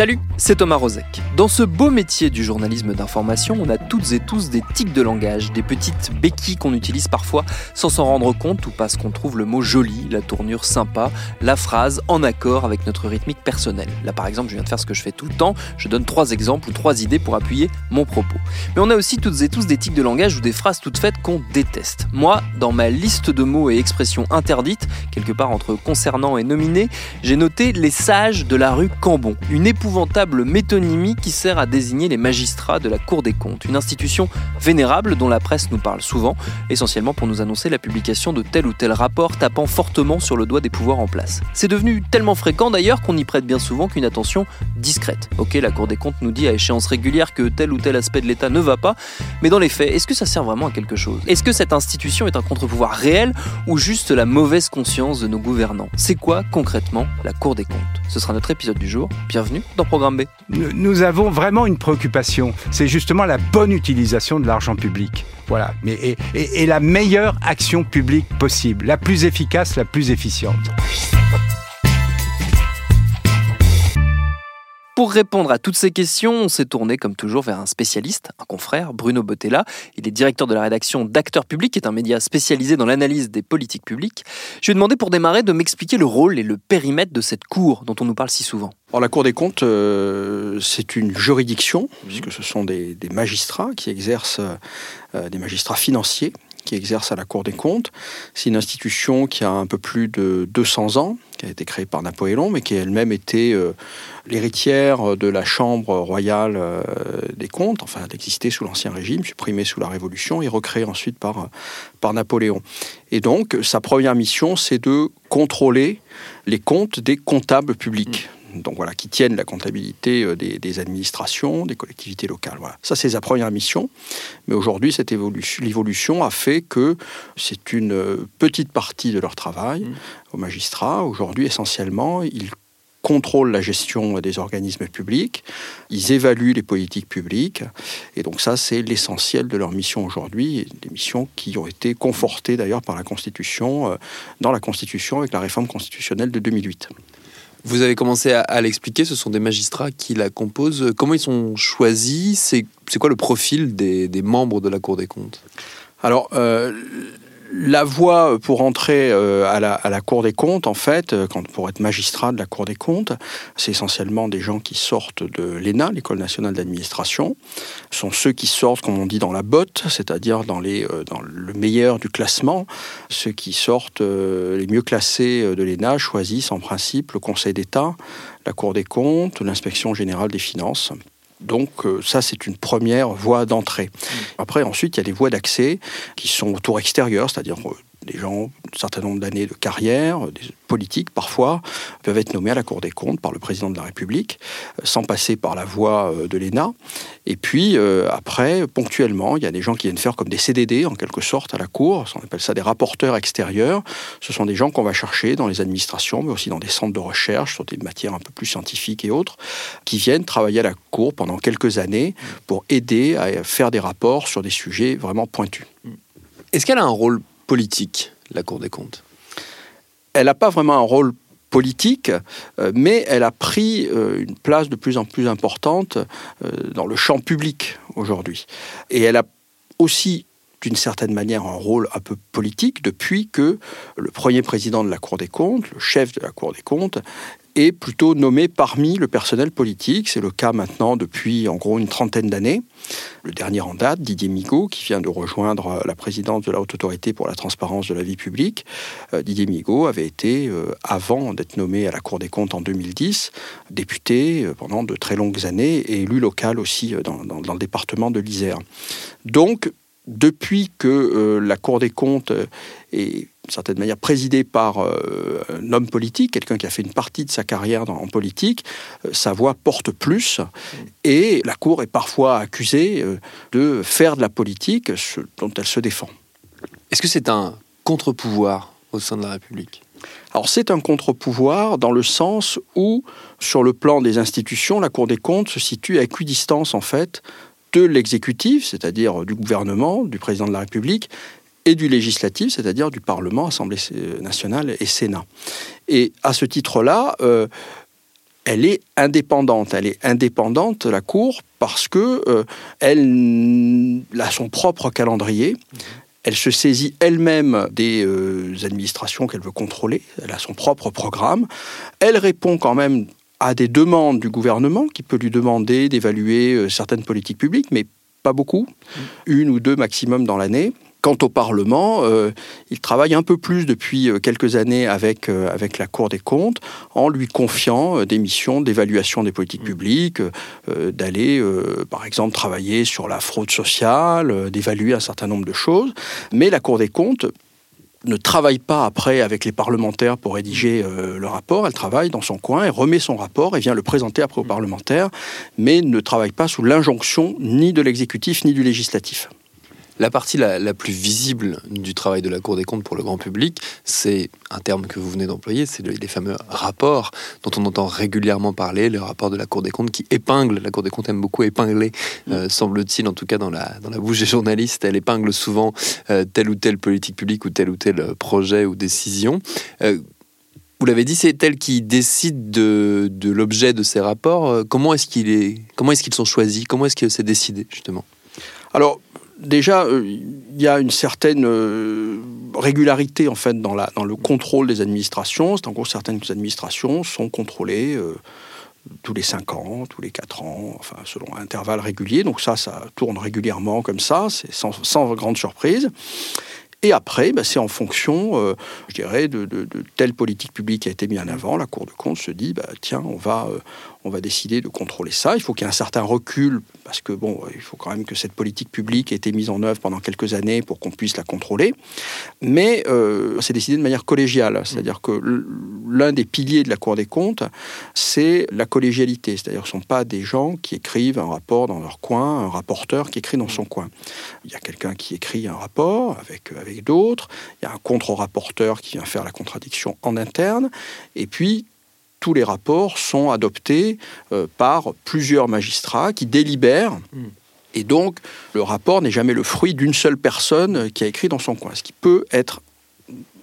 Salut, c'est Thomas Rozek. Dans ce beau métier du journalisme d'information, on a toutes et tous des tics de langage, des petites béquilles qu'on utilise parfois sans s'en rendre compte ou parce qu'on trouve le mot joli, la tournure sympa, la phrase en accord avec notre rythmique personnelle. Là par exemple, je viens de faire ce que je fais tout le temps, je donne trois exemples ou trois idées pour appuyer mon propos. Mais on a aussi toutes et tous des tics de langage ou des phrases toutes faites qu'on déteste. Moi, dans ma liste de mots et expressions interdites, quelque part entre concernant et nominé, j'ai noté les sages de la rue Cambon, une métonymie qui sert à désigner les magistrats de la Cour des comptes, une institution vénérable dont la presse nous parle souvent, essentiellement pour nous annoncer la publication de tel ou tel rapport tapant fortement sur le doigt des pouvoirs en place. C'est devenu tellement fréquent d'ailleurs qu'on y prête bien souvent qu'une attention discrète. Ok, la Cour des comptes nous dit à échéance régulière que tel ou tel aspect de l'État ne va pas, mais dans les faits, est-ce que ça sert vraiment à quelque chose? Est-ce que cette institution est un contre-pouvoir réel ou juste la mauvaise conscience de nos gouvernants? C'est quoi concrètement la Cour des comptes? Ce sera notre épisode du jour. Bienvenue dans Nous avons vraiment une préoccupation, c'est justement la bonne utilisation de l'argent public. Voilà, et la meilleure action publique possible, la plus efficace, la plus efficiente. Pour répondre à toutes ces questions, on s'est tourné comme toujours vers un spécialiste, un confrère, Bruno Bottella. Il est directeur de la rédaction d'Acteurs Publics, qui est un média spécialisé dans l'analyse des politiques publiques. Je lui ai demandé pour démarrer de m'expliquer le rôle et le périmètre de cette cour dont on nous parle si souvent. La Cour des comptes, euh, c'est une juridiction, puisque ce sont des, des magistrats qui exercent, euh, des magistrats financiers qui exercent à la Cour des comptes. C'est une institution qui a un peu plus de 200 ans, qui a été créée par Napoléon, mais qui elle-même était euh, l'héritière de la Chambre royale euh, des comptes, enfin elle existait sous l'Ancien Régime, supprimée sous la Révolution et recréée ensuite par, par Napoléon. Et donc sa première mission, c'est de contrôler les comptes des comptables publics donc voilà, qui tiennent la comptabilité des, des, administrations, des collectivités locales. Voilà. Ça, c'est sa première mission. Mais aujourd'hui, cette évolution, l'évolution a fait que c'est une petite partie de leur travail mmh. aux magistrats. Aujourd'hui, essentiellement, ils contrôlent la gestion des organismes publics, ils évaluent les politiques publiques, et donc ça c'est l'essentiel de leur mission aujourd'hui, des missions qui ont été confortées d'ailleurs par la Constitution, dans la Constitution avec la réforme constitutionnelle de 2008. Vous avez commencé à, l'expliquer, ce sont des magistrats qui la composent. Comment ils sont choisis? C'est quoi le profil des, des, membres de la Cour des comptes? Alors, euh, la voie pour entrer euh, à, la, Cour des comptes, en fait, euh, pour être magistrat de la Cour des comptes, c'est essentiellement des gens qui sortent de l'ENA, l'École nationale d'administration. Sont ceux qui sortent, comme on dit, dans la botte, c'est-à-dire dans, euh, dans le meilleur du classement. Ceux qui sortent les mieux classés de l'ENA choisissent en principe le Conseil d'État, la Cour des comptes, l'inspection générale des finances. Donc ça, c'est une première voie d'entrée. Après, ensuite, il y a des voies d'accès qui sont au tour extérieur, c'est-à-dire des gens, un certain nombre d'années de carrière, des politiques parfois, peuvent être nommés à la Cour des comptes par le président de la République, sans passer par la voie de l'ENA. Et puis, euh, après, ponctuellement, il y a des gens qui viennent faire comme des CDD, en quelque sorte, à la Cour. On appelle ça des rapporteurs extérieurs. Ce sont des gens qu'on va chercher dans les administrations, mais aussi dans des centres de recherche, sur des matières un peu plus scientifiques et autres, qui viennent travailler à la Cour pendant quelques années pour aider à faire des rapports sur des sujets vraiment pointus. Est-ce qu'elle a un rôle politique, la Cour des comptes Elle n'a pas vraiment un rôle politique, euh, mais elle a pris euh, une place de plus en plus importante euh, dans le champ public aujourd'hui. Et elle a aussi d'une certaine manière un rôle un peu politique depuis que le premier président de la Cour des comptes, le chef de la Cour des comptes, est plutôt nommé parmi le personnel politique. C'est le cas maintenant depuis en gros une trentaine d'années. Le dernier en date, Didier Migaud, qui vient de rejoindre la présidence de la Haute Autorité pour la transparence de la vie publique. Euh, Didier Migaud avait été, euh, avant d'être nommé à la Cour des comptes en 2010, député euh, pendant de très longues années et élu local aussi dans le département de l'Isère. Donc, depuis que la Cour des comptes est d'une certaine manière présidée par un homme politique, quelqu'un qui a fait une partie de sa carrière en politique, sa voix porte plus et la Cour est parfois accusée de faire de la politique ce dont elle se défend. Est-ce que c'est un contre-pouvoir au sein de la République? Alors c'est un contre-pouvoir dans le sens où, sur le plan des institutions, la Cour des comptes se situe à équidistance en fait de l'exécutif, c'est-à-dire du gouvernement, du président de la République, et du législatif, c'est-à-dire du Parlement, Assemblée nationale et Sénat. Et à ce titre-là, euh, elle est indépendante. Elle est indépendante, la Cour, parce que euh, elle a son propre calendrier. Elle se saisit elle-même des euh, administrations qu'elle veut contrôler. Elle a son propre programme. Elle répond quand même à des demandes du gouvernement qui peut lui demander d'évaluer euh, certaines politiques publiques, mais pas beaucoup, mm. une ou deux maximum dans l'année. Quant au Parlement, euh, il travaille un peu plus depuis euh, quelques années avec, euh, avec la Cour des comptes en lui confiant des missions d'évaluation des politiques mmh. publiques, d'aller par exemple travailler sur la fraude sociale, d'évaluer un certain nombre de choses. Mais la Cour des comptes ne travaille pas après avec les parlementaires pour rédiger le rapport, elle travaille dans son coin, elle remet son rapport et vient le présenter après aux mmh. parlementaires, mais ne travaille pas sous l'injonction ni de l'exécutif ni du législatif. La partie la, plus visible du travail de la Cour des comptes pour le grand public, c'est un terme que vous venez d'employer, c'est les fameux rapports dont on entend régulièrement parler, le rapport de la Cour des comptes qui épingle, la Cour des comptes aime beaucoup épingler, euh, semble-t-il, en tout cas dans la, dans la bouche des journalistes, elle épingle souvent euh, telle ou telle politique publique ou tel ou tel projet ou décision. Euh, vous l'avez dit, c'est elle qui décide de, de l'objet de ces rapports. Comment est-ce qu'il est, comment est-ce qu'ils sont choisis? Comment est-ce que c'est décidé justement? Alors, déjà, euh, il y a une certaine euh, régularité en fait dans, le contrôle des administrations. C'est en gros certaines administrations sont contrôlées euh, tous les 5 ans, tous les 4 ans, enfin selon un intervalle régulier. Donc ça, ça tourne régulièrement comme ça, c'est sans, grande surprise. Et après, bah, c'est en fonction, je dirais, de, de, telle politique publique qui a été mise en avant. La Cour de compte se dit, bah, tiens, on va, on va décider de contrôler ça. Il faut qu'il y ait un certain recul parce que bon, il faut quand même que cette politique publique ait été mise en œuvre pendant quelques années pour qu'on puisse la contrôler. Mais euh, c'est décidé de manière collégiale, c'est-à-dire que l'un des piliers de la Cour des comptes, c'est la collégialité, c'est-à-dire que ce ne sont pas des gens qui écrivent un rapport dans leur coin, un rapporteur qui écrit dans son coin. Il y a quelqu'un qui écrit un rapport avec, avec d'autres, il y a un contre-rapporteur qui vient faire la contradiction en interne, et puis tous les rapports sont adoptés euh, par plusieurs magistrats qui délibèrent. Hmm. Et donc, le rapport n'est jamais le fruit d'une seule personne qui a écrit dans son coin, ce qui peut être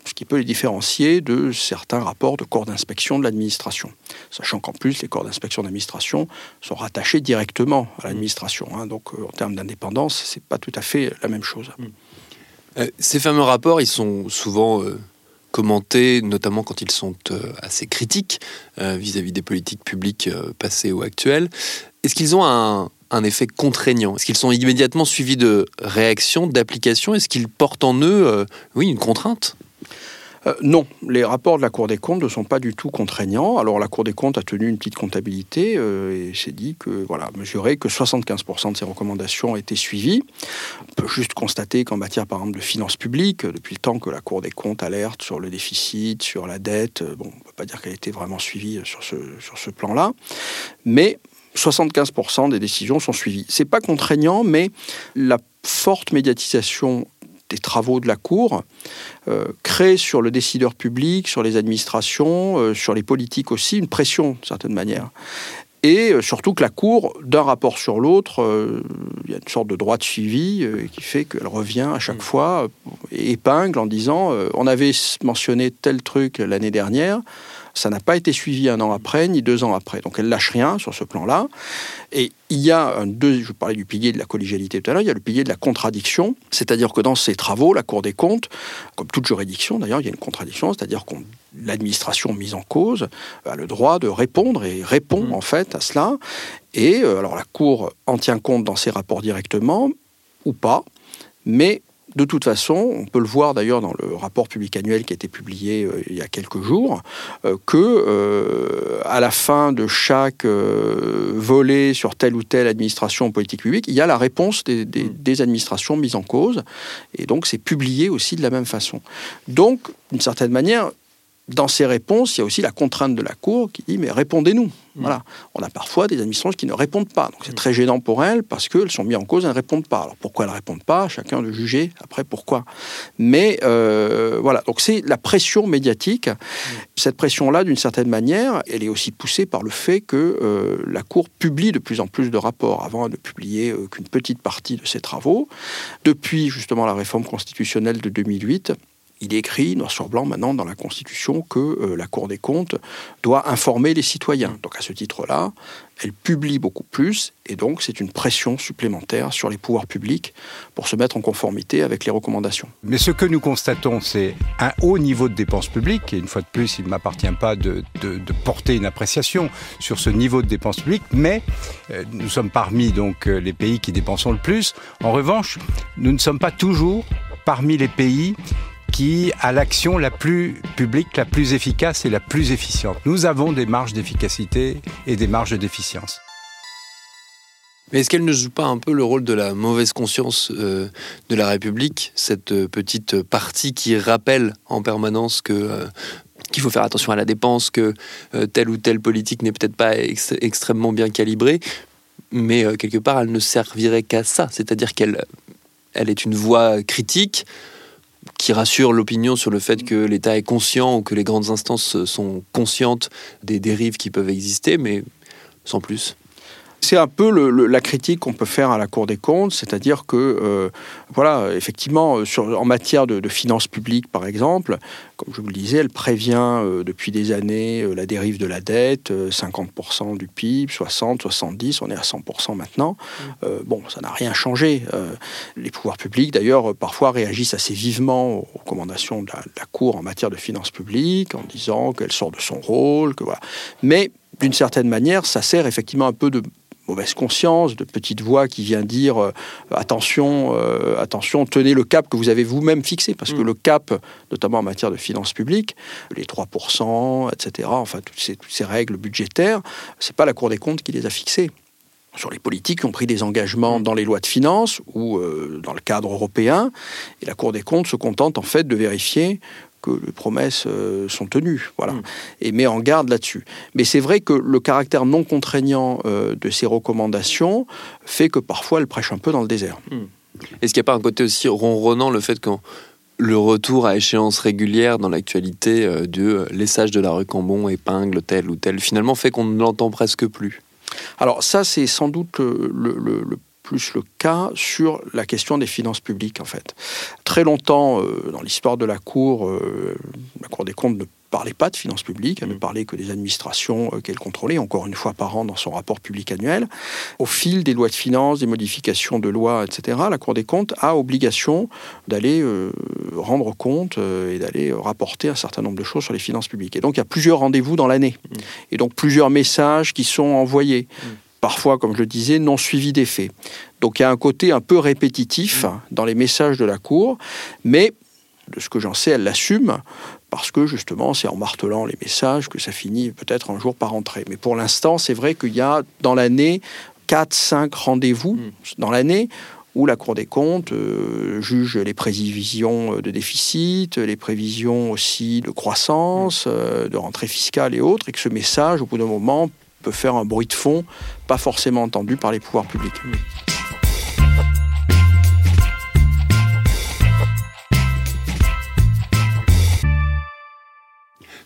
ce qui peut les différencier de certains rapports de corps d'inspection de l'administration. Sachant qu'en plus, les corps d'inspection d'administration sont rattachés directement à l'administration. Hein. donc, euh, en termes d'indépendance, ce n'est pas tout à fait la même chose. Hmm. Euh, ces fameux rapports, ils sont souvent commentés, notamment quand ils sont euh, assez critiques euh, vis-à-vis des politiques publiques euh, passées ou actuelles. Est-ce qu'ils ont un, effet contraignant? Est-ce qu'ils sont immédiatement suivis de réactions, d'applications? Est-ce qu'ils portent en eux, oui, une contrainte? Euh, non, les rapports de la Cour des comptes ne sont pas du tout contraignants. Alors la Cour des comptes a tenu une petite comptabilité euh, et s'est dit que, voilà, mesurer que 75% de ces recommandations étaient suivies. On peut juste constater qu'en matière, par exemple, de finances publiques, depuis le temps que la Cour des comptes alerte sur le déficit, sur la dette, euh, bon, on ne peut pas dire qu'elle a été vraiment suivie sur ce, sur ce plan-là. Mais 75% des décisions sont suivies. C'est pas contraignant, mais la forte médiatisation des travaux de la Cour, euh, crée sur le décideur public, sur les administrations, euh, sur les politiques aussi, une pression d'une certaine manière. Et euh, surtout que la Cour, d'un rapport sur l'autre, il y a une sorte de droit de suivi qui fait qu'elle revient à chaque mm. fois et épingle en disant on avait mentionné tel truc l'année dernière, ça n'a pas été suivi un an après, ni deux ans après. Donc elle lâche rien sur ce plan-là. Et il y a un deux, je parlais du pilier de la collégialité tout à l'heure, il y a le pilier de la contradiction, c'est-à-dire que dans ces travaux, la Cour des comptes, comme toute juridiction d'ailleurs, il y a une contradiction, c'est-à-dire que l'administration mise en cause a le droit de répondre et répond mmh. en fait à cela. Et euh, alors la Cour en tient compte dans ses rapports directement ou pas, mais de toute façon, on peut le voir d'ailleurs dans le rapport public annuel qui a été publié euh, il y a quelques jours, euh, que euh, à la fin de chaque volet sur telle ou telle administration politique publique, il y a la réponse des, des administrations mises en cause, et donc c'est publié aussi de la même façon. Donc, d'une certaine manière, dans ces réponses, il y a aussi la contrainte de la Cour qui dit mais répondez-nous. Mm. Voilà. On a parfois des administrations qui ne répondent pas. Donc c'est mm. très gênant pour elles parce qu'elles sont mises en cause, elles ne répondent pas. Alors pourquoi elles ne répondent pas? Chacun de juger après pourquoi. Mais euh, voilà. Donc c'est la pression médiatique. Mm. Cette pression-là, d'une certaine manière, elle est aussi poussée par le fait que euh, la Cour publie de plus en plus de rapports. Avant, elle ne publiait euh, qu'une petite partie de ses travaux. Depuis justement la réforme constitutionnelle de 2008, il est écrit noir sur blanc maintenant dans la Constitution que euh, la Cour des comptes doit informer les citoyens. Donc à ce titre-là, elle publie beaucoup plus et donc c'est une pression supplémentaire sur les pouvoirs publics pour se mettre en conformité avec les recommandations. Mais ce que nous constatons, c'est un haut niveau de dépenses publiques et une fois de plus, il ne m'appartient pas de, porter une appréciation sur ce niveau de dépenses publiques, mais euh, nous sommes parmi donc euh, les pays qui dépensons le plus. En revanche, nous ne sommes pas toujours parmi les pays qui a l'action la plus publique, la plus efficace et la plus efficiente. Nous avons des marges d'efficacité et des marges d'efficience. Mais est-ce qu'elle ne joue pas un peu le rôle de la mauvaise conscience euh, de la République, cette euh, petite partie qui rappelle en permanence que euh, qu'il faut faire attention à la dépense, que telle ou telle politique n'est peut-être pas extrêmement bien calibrée, mais quelque part elle ne servirait qu'à ça, c'est-à-dire qu'elle elle est une voix critique qui rassure l'opinion sur le fait que l'État est conscient ou que les grandes instances sont conscientes des dérives qui peuvent exister, mais sans plus. C'est un peu la critique qu'on peut faire à la Cour des comptes, c'est-à-dire que, euh, voilà, effectivement, sur, en matière de, finances publiques, par exemple, comme je vous le disais, elle prévient euh, depuis des années euh, la dérive de la dette, 50% du PIB, 60, 70, on est à 100% maintenant. Mmh. bon, ça n'a rien changé. les pouvoirs publics, d'ailleurs, parfois réagissent assez vivement aux recommandations de la, de la Cour en matière de finances publiques, en disant qu'elle sort de son rôle, que voilà. Mais d'une certaine manière, ça sert effectivement un peu de mauvaise conscience, de petite voix qui vient dire euh, attention, euh, attention, tenez le cap que vous avez vous-même fixé, parce que mm. le cap, notamment en matière de finances publiques, les 3%, etc., enfin toutes ces, toutes ces règles budgétaires, c'est pas la Cour des comptes qui les a fixées sur les politiques qui ont pris des engagements mm. dans les lois de finances ou euh, dans le cadre européen. Et la Cour des comptes se contente en fait de vérifier que les promesses euh, sont tenues, voilà, mm. et met en garde là-dessus. Mais c'est vrai que le caractère non contraignant euh, de ces recommandations fait que parfois elles prêchent un peu dans le désert. Mm. Est-ce qu'il n'y a pas un côté aussi ronronnant le fait que le retour à échéance régulière dans l'actualité euh, de l'essage de la rue Cambon épingle tel ou tel, finalement fait qu'on ne l'entend presque plus? Alors ça, c'est sans doute le, le, plus le cas sur la question des finances publiques, en fait. Très longtemps, euh, dans l'histoire de la Cour, euh, la Cour des comptes ne parlait pas de finances publiques, elle ne mm. parlait que des administrations euh, qu'elle contrôlait, encore une fois par an dans son rapport public annuel. Au fil des lois de finances, des modifications de lois, etc., la Cour des comptes a obligation d'aller rendre compte et d'aller rapporter un certain nombre de choses sur les finances publiques. Et donc il y a plusieurs rendez-vous dans l'année, mm. et donc plusieurs messages qui sont envoyés. Parfois, comme je le disais, non suivi d'effet. Donc il y a un côté un peu répétitif dans les messages de la Cour, mais de ce que j'en sais, elle l'assume, parce que justement, c'est en martelant les messages que ça finit peut-être un jour par entrer. Mais pour l'instant, c'est vrai qu'il y a dans l'année 4-5 rendez-vous mm. dans l'année où la Cour des comptes euh, juge les prévisions de déficit, les prévisions aussi de croissance, mm. euh, de rentrée fiscale et autres, et que ce message, au bout d'un moment, peut faire un bruit de fond pas forcément entendu par les pouvoirs publics.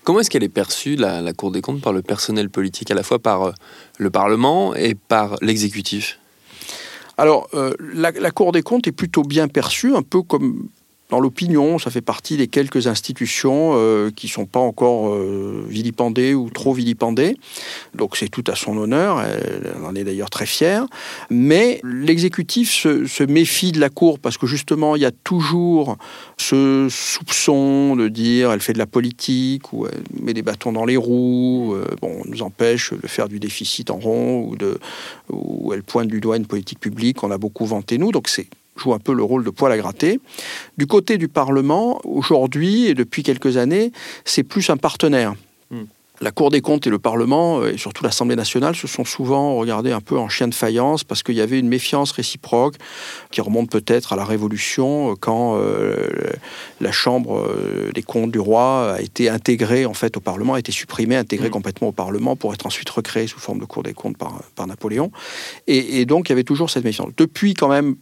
Comment est-ce qu'elle est perçue, la, Cour des comptes, par le personnel politique, à la fois par euh, le Parlement et par l'exécutif? Alors, euh, la, Cour des comptes est plutôt bien perçue, un peu comme dans l'opinion, ça fait partie des quelques institutions euh, qui ne sont pas encore euh, vilipendées ou trop vilipendées. Donc c'est tout à son honneur, elle, en est d'ailleurs très fière. Mais l'exécutif se, méfie de la Cour parce que justement, il y a toujours ce soupçon de dire elle fait de la politique ou elle met des bâtons dans les roues, euh, bon, nous empêche de faire du déficit en rond ou, de, ou elle pointe du doigt une politique publique qu'on a beaucoup vanté nous. Donc c'est joue un peu le rôle de poil à gratter. Du côté du Parlement, aujourd'hui et depuis quelques années, c'est plus un partenaire. Hmm. La Cour des comptes et le Parlement, euh, et surtout l'Assemblée nationale, se sont souvent regardés un peu en chien de faïence parce qu'il y avait une méfiance réciproque qui remonte peut-être à la Révolution, euh, quand euh, la Chambre des comptes du roi a été intégrée en fait au Parlement, a été supprimée, intégrée hmm. complètement au Parlement pour être ensuite recréée sous forme de Cour des comptes par, par Napoléon. Et, et donc il y avait toujours cette méfiance. Depuis quand même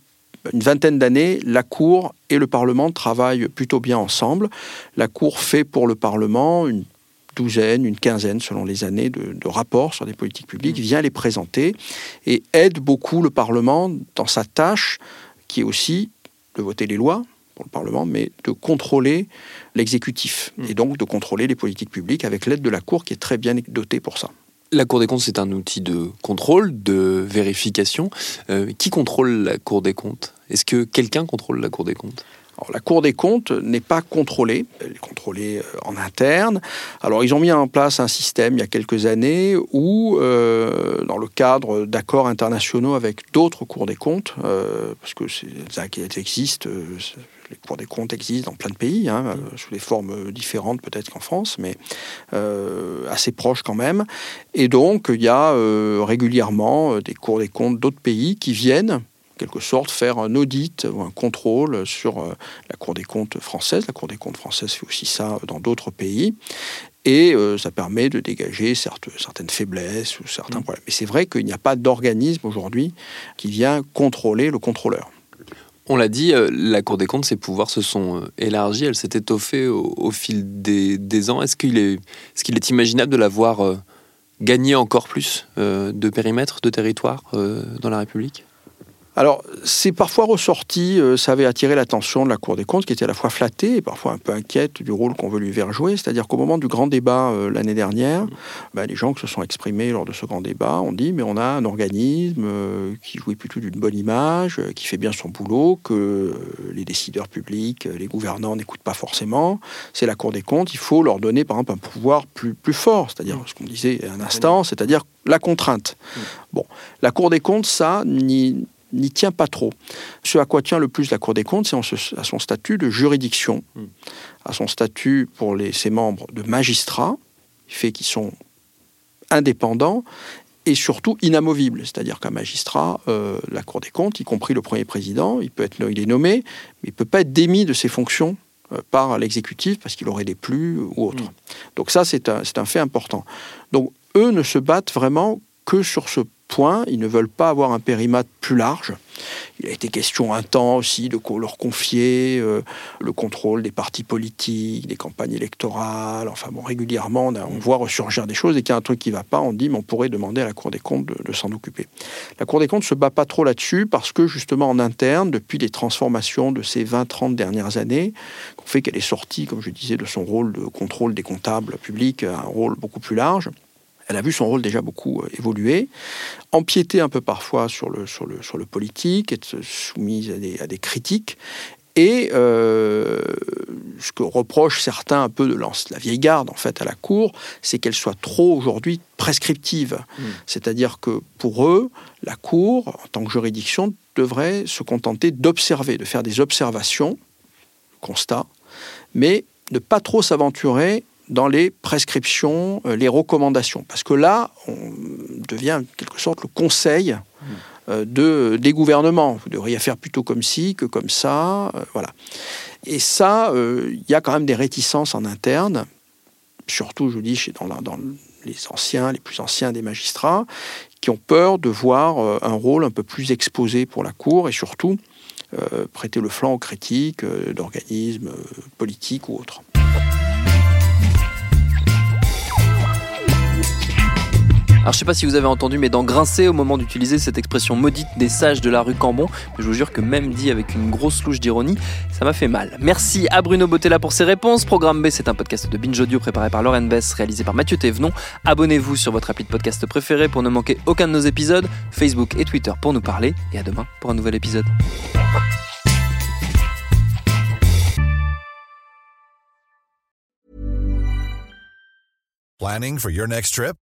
une vingtaine d'années, la Cour et le Parlement travaillent plutôt bien ensemble. La Cour fait pour le Parlement une douzaine, une quinzaine, selon les années, de, rapports sur des politiques publiques, mmh. vient les présenter et aide beaucoup le Parlement dans sa tâche, qui est aussi de voter les lois pour le Parlement, mais de contrôler l'exécutif mmh. et donc de contrôler les politiques publiques avec l'aide de la Cour qui est très bien dotée pour ça. La Cour des comptes, c'est un outil de contrôle, de vérification. Euh, qui contrôle la Cour des comptes? Est-ce que quelqu'un contrôle la Cour des comptes? La Cour des comptes n'est pas contrôlée, elle est contrôlée euh, en interne. Alors ils ont mis en place un système il y a quelques années où, euh, dans le cadre d'accords internationaux avec d'autres cours des comptes, parce que ça existe, les cours des comptes existent dans plein de pays, hein, euh, sous des formes différentes peut-être qu'en France, mais euh, assez proches quand même. Et donc, il y a euh, régulièrement des cours des comptes d'autres pays qui viennent, en quelque sorte, faire un audit ou un contrôle sur la Cour des comptes française. La Cour des comptes française fait aussi ça dans d'autres pays. Et ça permet de dégager certaines faiblesses ou certains mmh. problèmes. Mais c'est vrai qu'il n'y a pas d'organisme aujourd'hui qui vient contrôler le contrôleur. On l'a dit, euh, la Cour des comptes, ses pouvoirs se sont euh, élargis, elle s'est étoffée au, fil des, ans. Est-ce qu'il est, est, qu'il est, imaginable de la voir euh, gagner encore plus de périmètre, de territoire dans la République? Alors, c'est parfois ressorti, euh, ça avait attiré l'attention de la Cour des comptes, qui était à la fois flattée et parfois un peu inquiète du rôle qu'on veut lui faire jouer. C'est-à-dire qu'au moment du grand débat euh, l'année dernière, bah, les gens qui se sont exprimés lors de ce grand débat ont dit mais on a un organisme euh, qui jouit plutôt d'une bonne image, qui fait bien son boulot, que les décideurs publics, les gouvernants n'écoutent pas forcément. C'est la Cour des comptes, il faut leur donner par exemple un pouvoir plus, plus fort, c'est-à-dire ce qu'on disait un instant, c'est-à-dire la contrainte. Bon, la Cour des comptes, ça, ni n'y tient pas trop. Ce à quoi tient le plus la Cour des comptes, c'est à son statut de juridiction, hmm. à son statut pour les, ses membres de magistrats, qui fait qu'ils sont indépendants et surtout inamovibles. C'est-à-dire qu'un magistrat, euh, la Cour des comptes, y compris le premier président, il peut être il est nommé, mais il ne peut pas être démis de ses fonctions euh, par l'exécutif parce qu'il aurait des plus ou autre. Hmm. Donc ça, c'est un, un fait important. Donc eux ne se battent vraiment que sur ce point. Ils ne veulent pas avoir un périmètre plus large. Il a été question un temps aussi de leur confier euh, le contrôle des partis politiques, des campagnes électorales. Enfin régulièrement, on, voit ressurgir des choses et qu'il y a un truc qui ne va pas, on dit, mais on pourrait demander à la Cour des comptes de, s'en occuper. La Cour des comptes ne se bat pas trop là-dessus parce que justement en interne, depuis les transformations de ces 20-30 dernières années, qu'on fait qu'elle est sortie, comme je disais, de son rôle de contrôle des comptables publics à un rôle beaucoup plus large elle a vu son rôle déjà beaucoup euh, évoluer, empiéter un peu parfois sur le, sur le, sur le politique, être soumise à des, critiques. Et euh, ce que reprochent certains un peu de la vieille garde en fait à la Cour, c'est qu'elle soit trop aujourd'hui prescriptive. Hmm. C'est-à-dire que pour eux, la Cour, en tant que juridiction, devrait se contenter d'observer, de faire des observations, constats, mais ne pas trop s'aventurer dans les prescriptions, euh, les recommandations. Parce que là, on devient en quelque sorte le conseil euh, de, des gouvernements. Vous devriez faire plutôt comme ci que comme ça. Euh, voilà. Et ça, il y a quand même des réticences en interne, surtout, je dis, chez, dans les anciens, les plus anciens des magistrats, qui ont peur de voir un rôle un peu plus exposé pour la Cour et surtout prêter le flanc aux critiques d'organismes politiques ou autres. Alors je sais pas si vous avez entendu, mais dans Grincer, au moment d'utiliser cette expression maudite des sages de la rue Cambon, je vous jure que même dit avec une grosse louche d'ironie, ça m'a fait mal. Merci à Bruno Bottella pour ses réponses. Programme B, c'est un podcast de Binge Audio préparé par Lauren Bess, réalisé par Mathieu Thévenon. Abonnez-vous sur votre appli de podcast préféré pour ne manquer aucun de nos épisodes, Facebook et Twitter pour nous parler, et à demain pour un nouvel épisode. Planning for your next trip?